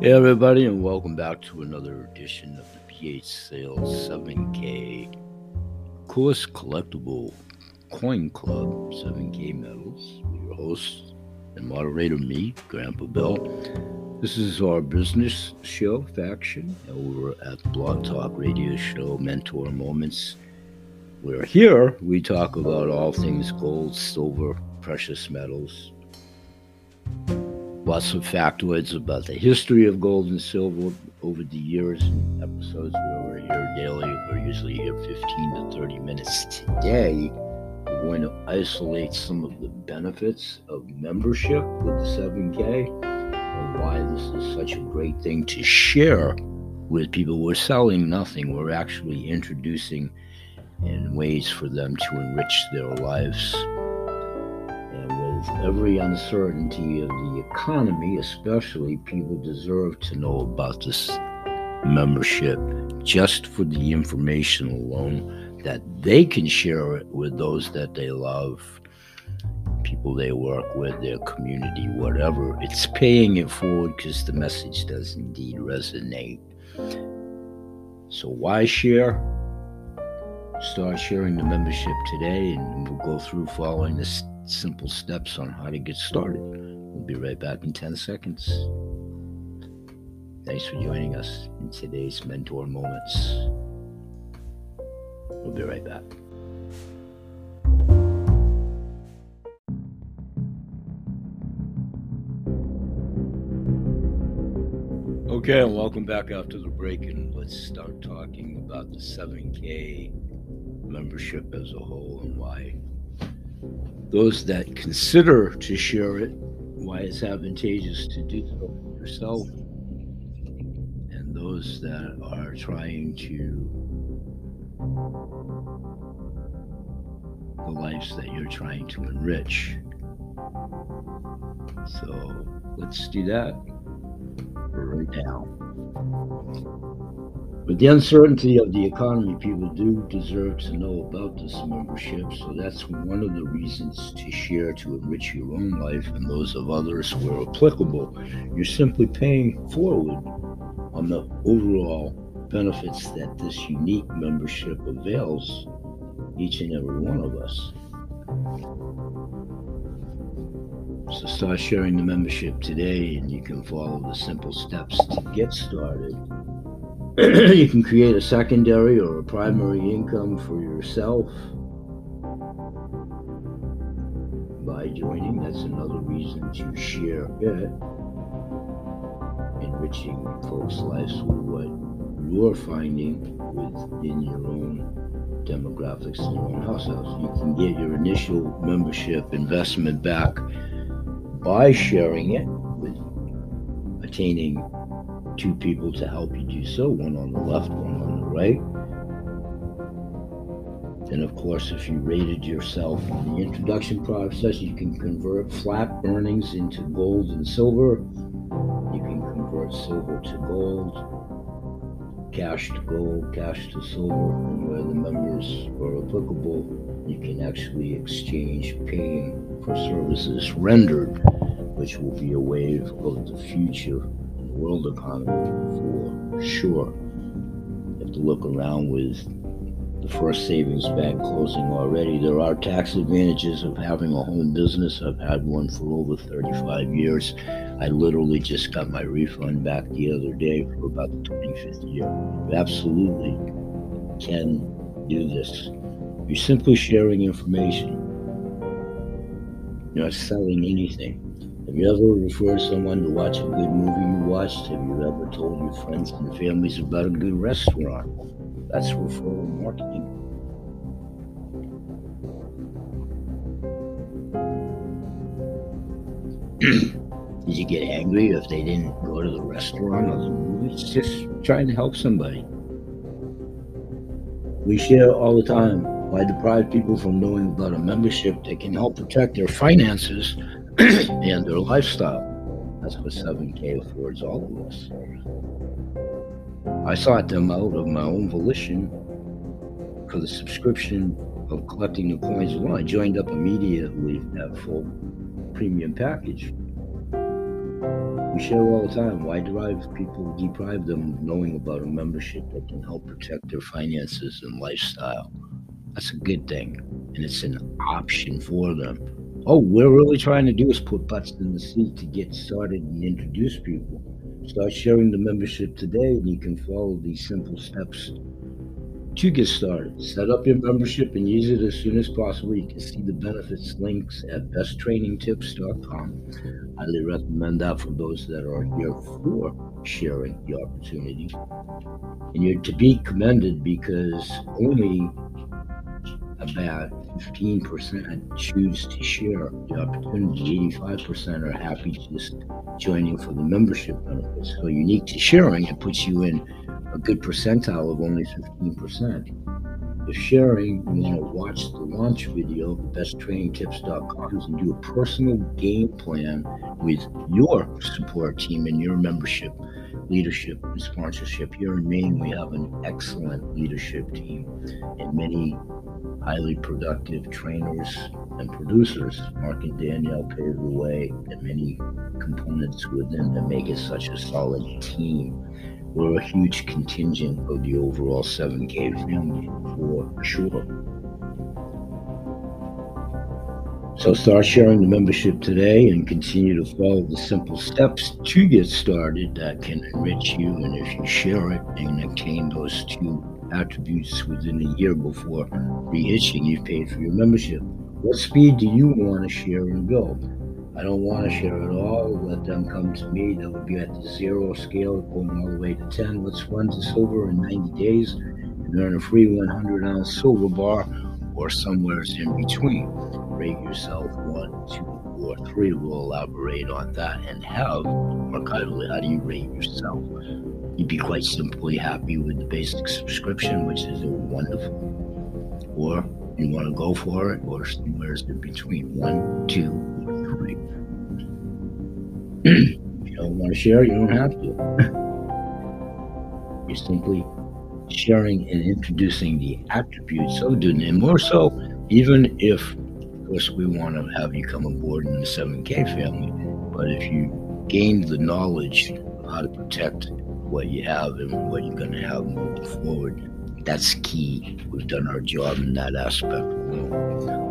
Hey, everybody, and welcome back to another edition of the BH Sales 7K Coolest Collectible Coin Club 7K Metals. Your host and moderator, me, Grandpa Bill. This is our business show faction over at the Blog Talk Radio Show Mentor Moments. We're here, we talk about all things gold, silver, precious metals lots of factoids about the history of gold and silver over the years and episodes where we're here daily. We're usually here 15 to 30 minutes. Today, we're going to isolate some of the benefits of membership with the 7K and why this is such a great thing to share with people. We're selling nothing, we're actually introducing in ways for them to enrich their lives every uncertainty of the economy, especially, people deserve to know about this membership just for the information alone that they can share it with those that they love, people they work with, their community, whatever. It's paying it forward because the message does indeed resonate. So, why share? Start sharing the membership today, and we'll go through following this simple steps on how to get started. We'll be right back in 10 seconds. Thanks for joining us in today's Mentor Moments. We'll be right back. Okay, and welcome back after the break, and let's start talking about the 7K membership as a whole and why those that consider to share it, why it's advantageous to do so yourself, and those that are trying to the lives that you're trying to enrich. So let's do that right now. With the uncertainty of the economy, people do deserve to know about this membership. So that's one of the reasons to share to enrich your own life and those of others where applicable. You're simply paying forward on the overall benefits that this unique membership avails each and every one of us. So start sharing the membership today, and you can follow the simple steps to get started. you can create a secondary or a primary income for yourself by joining. That's another reason to share it. Enriching folks' lives with what you're finding within your own demographics in your own households. You can get your initial membership investment back by sharing it with attaining two people to help you do so one on the left, one on the right. Then, of course, if you rated yourself in the introduction process, you can convert flat earnings into gold and silver. You can convert silver to gold, cash to gold, cash to silver, and where the members are applicable, you can actually exchange paying for services rendered, which will be a wave of the future world economy for sure. You have to look around with the first savings bank closing already. There are tax advantages of having a home business. I've had one for over 35 years. I literally just got my refund back the other day for about the 25th year. You absolutely can do this. You're simply sharing information. You're not selling anything. Have you ever referred someone to watch a good movie you watched? Have you ever told your friends and families about a good restaurant? That's referral marketing. Did you get angry if they didn't go to the restaurant or the movies? Just trying to help somebody. We share all the time why deprive people from knowing about a membership that can help protect their finances and their lifestyle. That's what 7K affords all of us. I sought them out of my own volition for the subscription of collecting the coins alone. I joined up immediately that full premium package. We share all the time. Why deprive people deprive them of knowing about a membership that can help protect their finances and lifestyle? That's a good thing. And it's an option for them. All we're really trying to do is put butts in the seat to get started and introduce people. Start sharing the membership today, and you can follow these simple steps to get started. Set up your membership and use it as soon as possible. You can see the benefits links at besttrainingtips.com. Highly recommend that for those that are here for sharing the opportunity. And you're to be commended because only about 15% choose to share the opportunity. 85% are happy just joining for the membership benefits. So unique to sharing, it puts you in a good percentile of only 15%. If sharing, you want to watch the launch video, besttrainingtips.com, and do a personal game plan with your support team and your membership, leadership, and sponsorship. Here in Maine, we have an excellent leadership team and many highly productive trainers and producers. Mark and Danielle pave the way, and many components within that make it such a solid team we're a huge contingent of the overall 7K family for sure. So start sharing the membership today and continue to follow the simple steps to get started that can enrich you. And if you share it and obtain those two attributes within a year before rehitching, you've paid for your membership. What speed do you want to share and build? I don't want to share it all. Let them come to me. That would be at the zero scale, going all the way to 10. Let's run to silver in 90 days and earn a free 100 ounce silver bar or somewhere in between. Rate yourself one, two, or three. We'll elaborate on that and have archivally how do you rate yourself? You'd be quite simply happy with the basic subscription, which is wonderful. Or you want to go for it, or somewhere in between one, two, or three. if you don't want to share, you don't have to. You're simply sharing and introducing the attributes of it. More so, even if, of course, we want to have you come aboard in the 7K family, but if you gain the knowledge of how to protect what you have and what you're going to have moving forward, that's key. We've done our job in that aspect.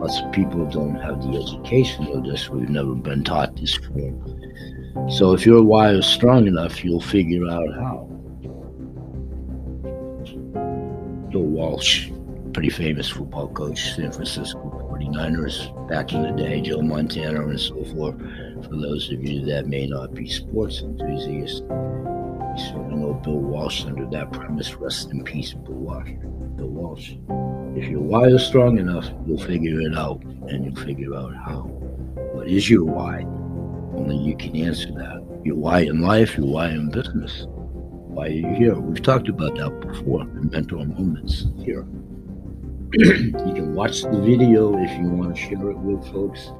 Lots of people don't have the education of this. We've never been taught this before. So if your why is strong enough, you'll figure out how. Walsh, pretty famous football coach, San Francisco 49ers back in the day, Joe Montana and so forth. For those of you that may not be sports enthusiasts, you certainly know Bill Walsh under that premise. Rest in peace, Bill Walsh. Bill Walsh. If your why is strong enough, you'll figure it out and you'll figure out how. What is your why? Only you can answer that. Your why in life, your why in business. Why are you here? We've talked about that before in mentor moments here. you can watch the video if you want to share it with folks.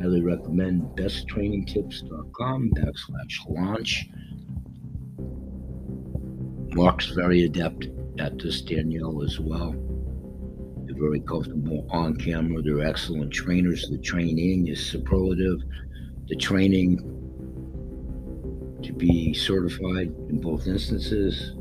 Highly recommend besttrainingtips.com backslash launch. Mark's very adept at this, Danielle as well. They're very comfortable on camera. They're excellent trainers. The training is superlative the training to be certified in both instances.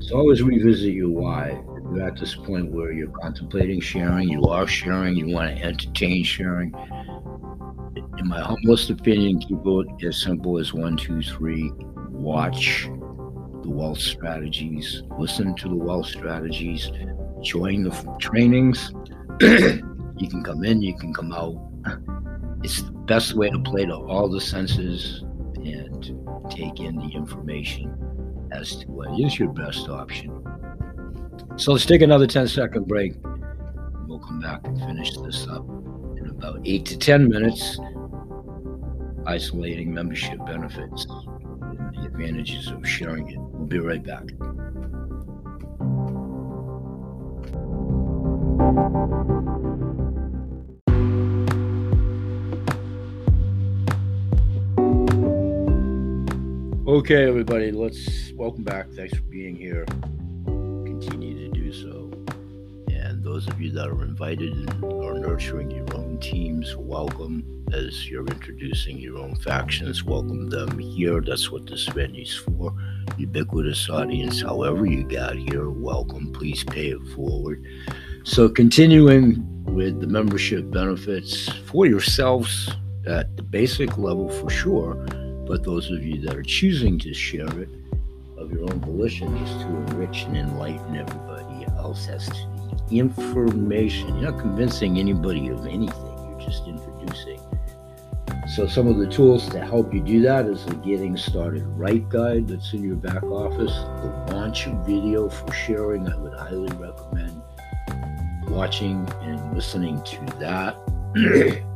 So always revisit your why. You're at this point where you're contemplating sharing, you are sharing, you want to entertain sharing. In my humblest opinion, keep it as simple as one, two, three. Watch the wealth strategies, listen to the wealth strategies, join the trainings, you can come in, you can come out. It's the best way to play to all the senses and take in the information as to what is your best option. So let's take another 10 second break. We'll come back and finish this up in about eight to 10 minutes. Isolating membership benefits and the advantages of sharing it. We'll be right back. Okay, everybody, let's welcome back. Thanks for being here. Continue to do so. And those of you that are invited and are nurturing your own teams, welcome. As you're introducing your own factions, welcome them here. That's what this venue's for. Ubiquitous audience, however you got here, welcome. Please pay it forward. So, continuing with the membership benefits for yourselves at the basic level for sure, but those of you that are choosing to share it of your own volition is to enrich and enlighten everybody else as to the information. You're not convincing anybody of anything, you're just introducing. So, some of the tools to help you do that is the Getting Started Right guide that's in your back office, the launch video for sharing. I would highly recommend watching and listening to that.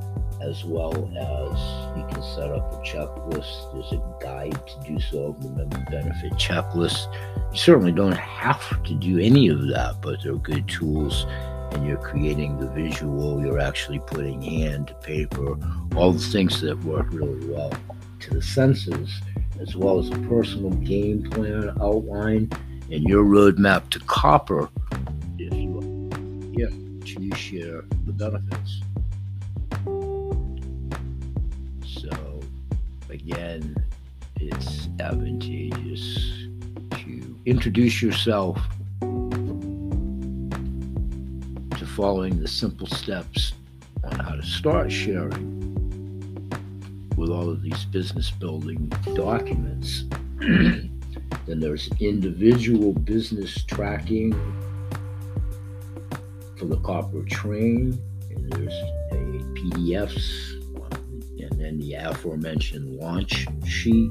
as well as you can set up a checklist. There's a guide to do so, the member benefit checklist. You certainly don't have to do any of that, but they're good tools. And you're creating the visual, you're actually putting hand to paper, all the things that work really well to the senses, as well as a personal game plan outline and your roadmap to copper if you yeah, to share the benefits. Again, it's advantageous to introduce yourself to following the simple steps on how to start sharing with all of these business building documents. then there's individual business tracking for the copper train, and there's a PDFs the aforementioned launch sheet.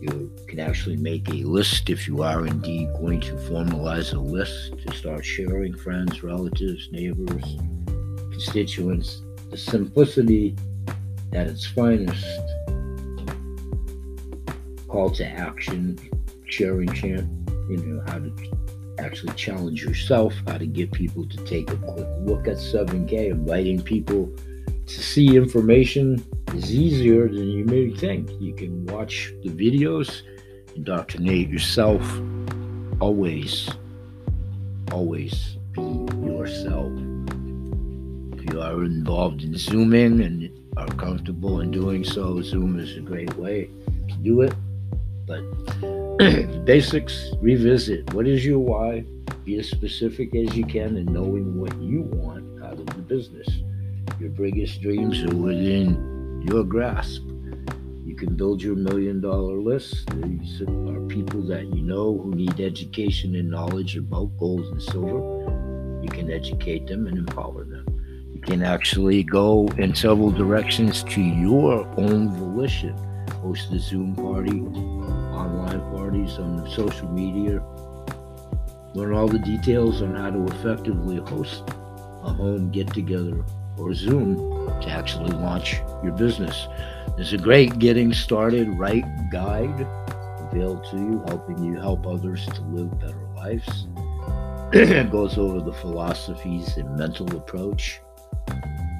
You can actually make a list if you are indeed going to formalize a list to start sharing friends, relatives, neighbors, constituents. The simplicity at its finest. Call to action, sharing chant, you know, how to actually challenge yourself, how to get people to take a quick look at 7K, inviting people to see information is easier than you may think. You can watch the videos, indoctrinate yourself. Always, always be yourself. If you are involved in Zooming and are comfortable in doing so, Zoom is a great way to do it. But basics, revisit what is your why, be as specific as you can in knowing what you want out of the business. Your biggest dreams are within your grasp. You can build your million dollar list. These are people that you know who need education and knowledge about gold and silver. You can educate them and empower them. You can actually go in several directions to your own volition. Host a Zoom party, online parties on social media. Learn all the details on how to effectively host a home get together or Zoom to actually launch your business. There's a great getting started right guide available to you, helping you help others to live better lives. it goes over the philosophies and mental approach.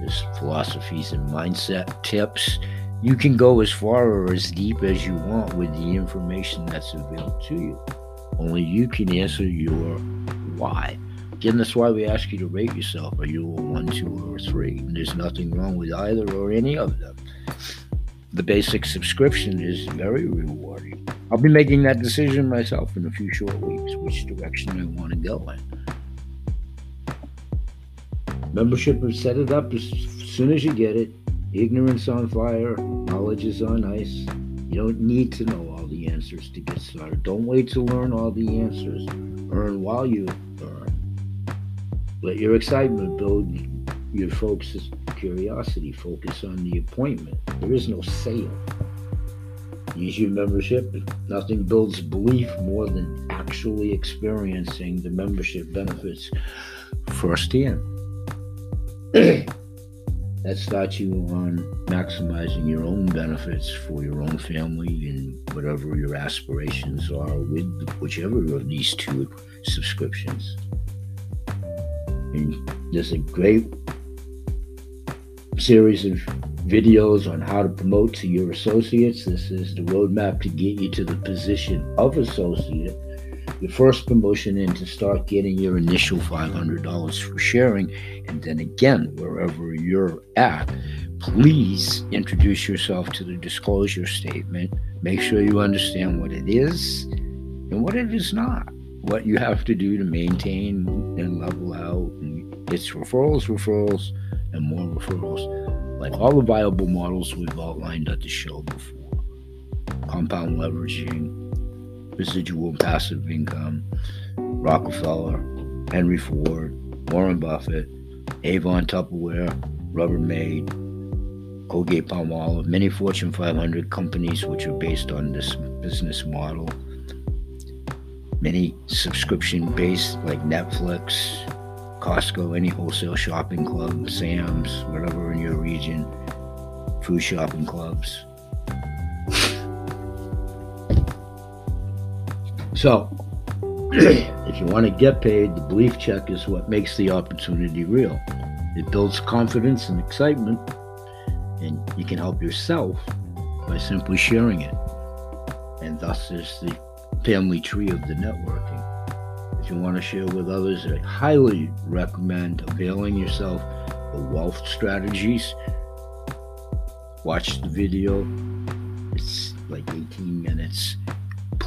There's philosophies and mindset tips. You can go as far or as deep as you want with the information that's available to you. Only you can answer your why. Again, that's why we ask you to rate yourself. Are you a one, two, or three? And there's nothing wrong with either or any of them. The basic subscription is very rewarding. I'll be making that decision myself in a few short weeks, which direction I want to go in. Membership is set it up as soon as you get it. Ignorance on fire, knowledge is on ice. You don't need to know all the answers to get started. Don't wait to learn all the answers. Earn while you. Let your excitement build your folks' curiosity. Focus on the appointment. There is no sale. Use your membership. Nothing builds belief more than actually experiencing the membership benefits firsthand. that starts you on maximizing your own benefits for your own family and whatever your aspirations are with whichever of these two subscriptions. And there's a great series of videos on how to promote to your associates. This is the roadmap to get you to the position of associate. your first promotion in to start getting your initial $500 for sharing. And then again, wherever you're at, please introduce yourself to the disclosure statement. Make sure you understand what it is and what it is not, what you have to do to maintain and level out. And it's referrals, referrals, and more referrals, like all the viable models we've outlined at the show before compound leveraging, residual passive income, Rockefeller, Henry Ford, Warren Buffett, Avon Tupperware, Rubbermaid, Colgate Palmolive, many Fortune 500 companies which are based on this business model. Many subscription based like Netflix, Costco, any wholesale shopping club, Sam's, whatever in your region, food shopping clubs. So, if you want to get paid, the belief check is what makes the opportunity real. It builds confidence and excitement, and you can help yourself by simply sharing it. And thus is the family tree of the networking. If you want to share with others, I highly recommend availing yourself of wealth strategies. Watch the video. It's like 18 minutes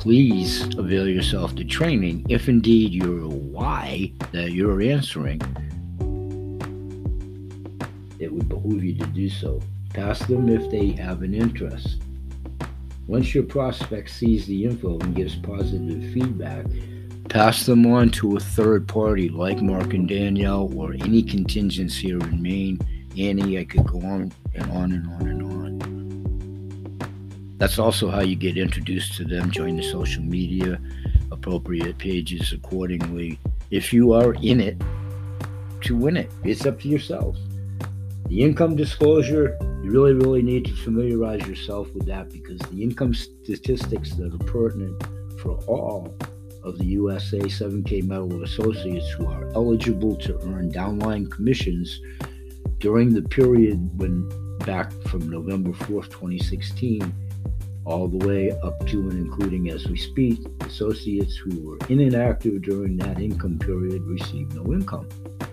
please avail yourself to training if indeed you're why that you're answering. It would behoove you to do so. Pass them if they have an interest. Once your prospect sees the info and gives positive feedback, pass them on to a third party like Mark and Danielle or any contingents here in Maine. Annie, I could go on and on and on and on. That's also how you get introduced to them. Join the social media, appropriate pages accordingly. If you are in it to win it, it's up to yourself. The income disclosure, you really, really need to familiarize yourself with that because the income statistics that are pertinent for all of the USA 7K Metal Associates who are eligible to earn downline commissions during the period when back from November 4th, 2016 all the way up to and including as we speak, associates who were inactive during that income period receive no income.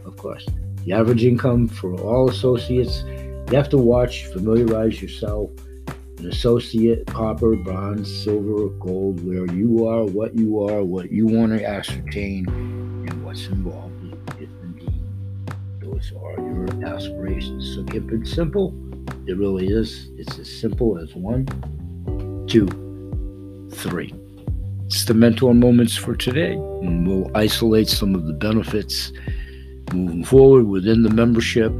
Of course, the average income for all associates, you have to watch, familiarize yourself. An associate, copper, bronze, silver, gold, where you are, what you are, what you want to ascertain, and what's involved if indeed those are your aspirations. So keep it simple. It really is. It's as simple as one, two, three. It's the mentor moments for today, and we'll isolate some of the benefits moving forward within the membership.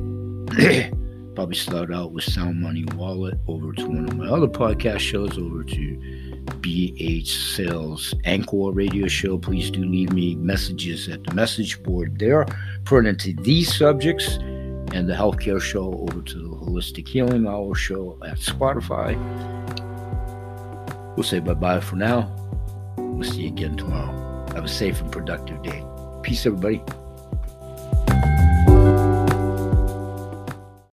Probably start out with Sound Money Wallet over to one of my other podcast shows, over to BH Sales Anchor Radio Show. Please do leave me messages at the message board there pertinent to these subjects and the healthcare show over to the Holistic Healing Hour show at Spotify. We'll say bye bye for now. We'll see you again tomorrow. Have a safe and productive day. Peace, everybody.